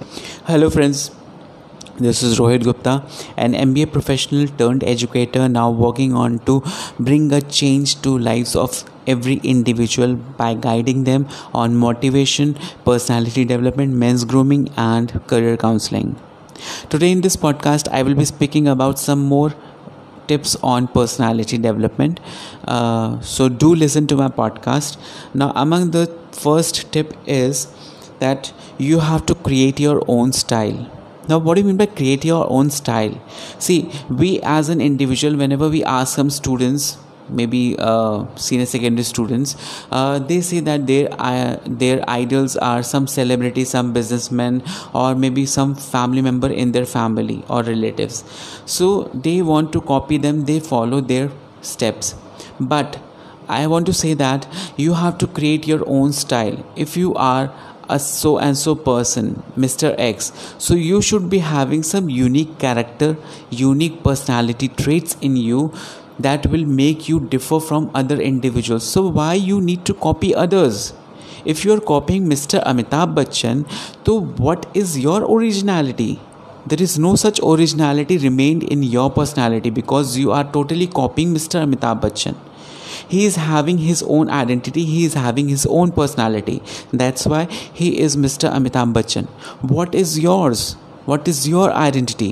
Hello, friends. This is Rohit Gupta, an MBA professional turned educator now working on to bring a change to lives of every individual by guiding them on motivation, personality development, men's grooming and career counseling. Today in this podcast I will be speaking about some more tips on personality development. Uh, so do listen to my podcast. Now among the first tip is that you have to create your own style. Now what do you mean by create your own style? See we as an individual whenever we ask some students maybe uh, senior secondary students uh, they say that their uh, their idols are some celebrity some businessman or maybe some family member in their family or relatives. So they want to copy them they follow their steps. But i want to say that you have to create your own style. If you are a so and so person, Mr. X. So you should be having some unique character, unique personality traits in you that will make you differ from other individuals. So why you need to copy others? If you are copying Mr. Amitabh Bachchan, so what is your originality? There is no such originality remained in your personality because you are totally copying Mr. Amitabh Bachchan he is having his own identity. He is having his own personality. That's why he is mr amitabh bachchan. What is yours? What is your identity?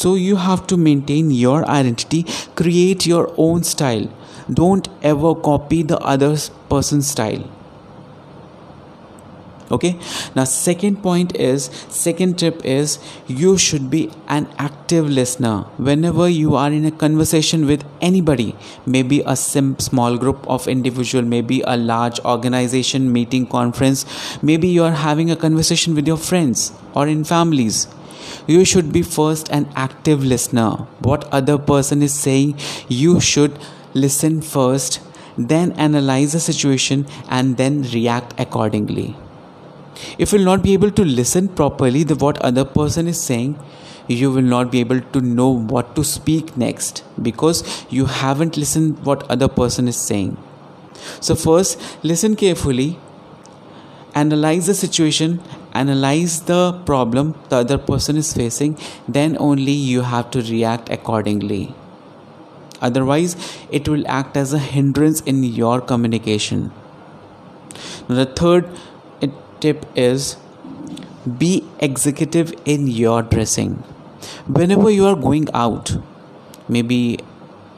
So you have to maintain your identity. Create your own style. Don't ever copy the other person's style okay? Now second point is second tip is you should be an active listener. Whenever you are in a conversation with anybody maybe a sim- small group of individual maybe a large organization meeting conference maybe you are having a conversation with your friends or in families you should be first an active listener. What other person is saying you should listen first then analyze the situation and then react accordingly if you will not be able to listen properly to what other person is saying you will not be able to know what to speak next because you haven't listened what other person is saying. So first listen carefully analyze the situation analyze the problem the other person is facing then only you have to react accordingly. Otherwise it will act as a hindrance in your communication. Now the third tip is be executive in your dressing. Whenever you are going out, maybe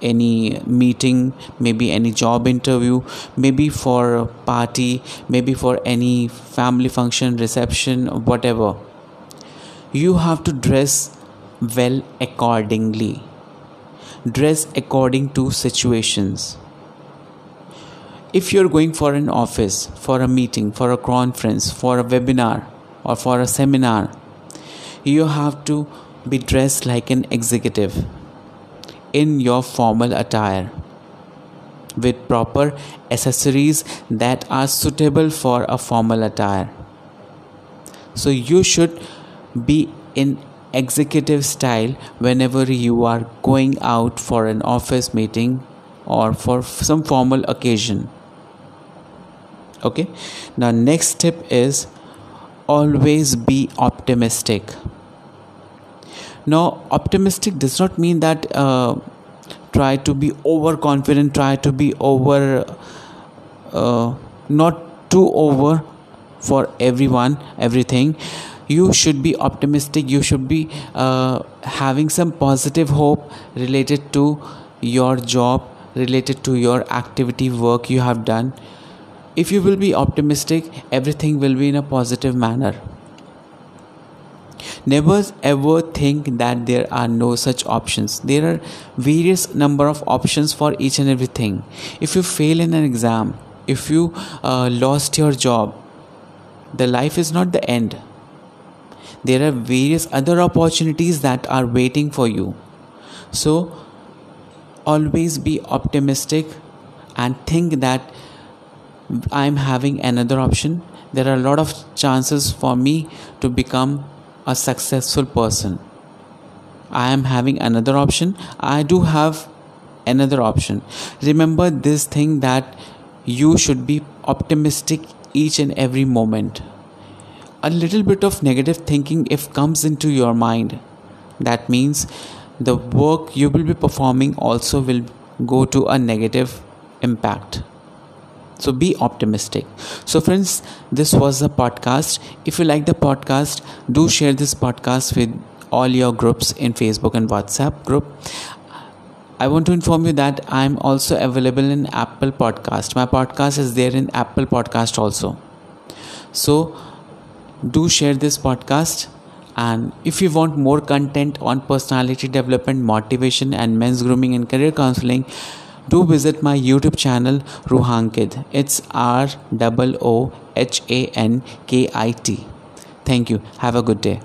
any meeting, maybe any job interview, maybe for a party, maybe for any family function, reception, whatever, you have to dress well accordingly. Dress according to situations if you're going for an office, for a meeting, for a conference, for a webinar, or for a seminar, you have to be dressed like an executive in your formal attire with proper accessories that are suitable for a formal attire. So, you should be in executive style whenever you are going out for an office meeting or for some formal occasion okay? Now next tip is always be optimistic. Now optimistic does not mean that uh, try to be overconfident try to be over uh, not too over for everyone everything. You should be optimistic. You should be uh, having some positive hope related to your job related to your activity work you have done if you will be optimistic everything will be in a positive manner. Never ever think that there are no such options. There are various number of options for each and everything. If you fail in an exam if you uh, lost your job the life is not the end. There are various other opportunities that are waiting for you. So always be optimistic and think that i'm having another option. There are a lot of chances for me to become a successful person. I am having another option. I do have another option. Remember this thing that you should be optimistic each and every moment. A little bit of negative thinking if comes into your mind that means the work you will be performing also will go to a negative impact so be optimistic so friends this was the podcast if you like the podcast do share this podcast with all your groups in facebook and whatsapp group I want to inform you that I'm also available in Apple Podcast. My podcast is there in Apple Podcast also. So do share this podcast and if you want more content on personality development, motivation and men's grooming and career counseling, do visit my YouTube channel Roohankit. It's R O O H A N K I T. Thank you. Have a good day.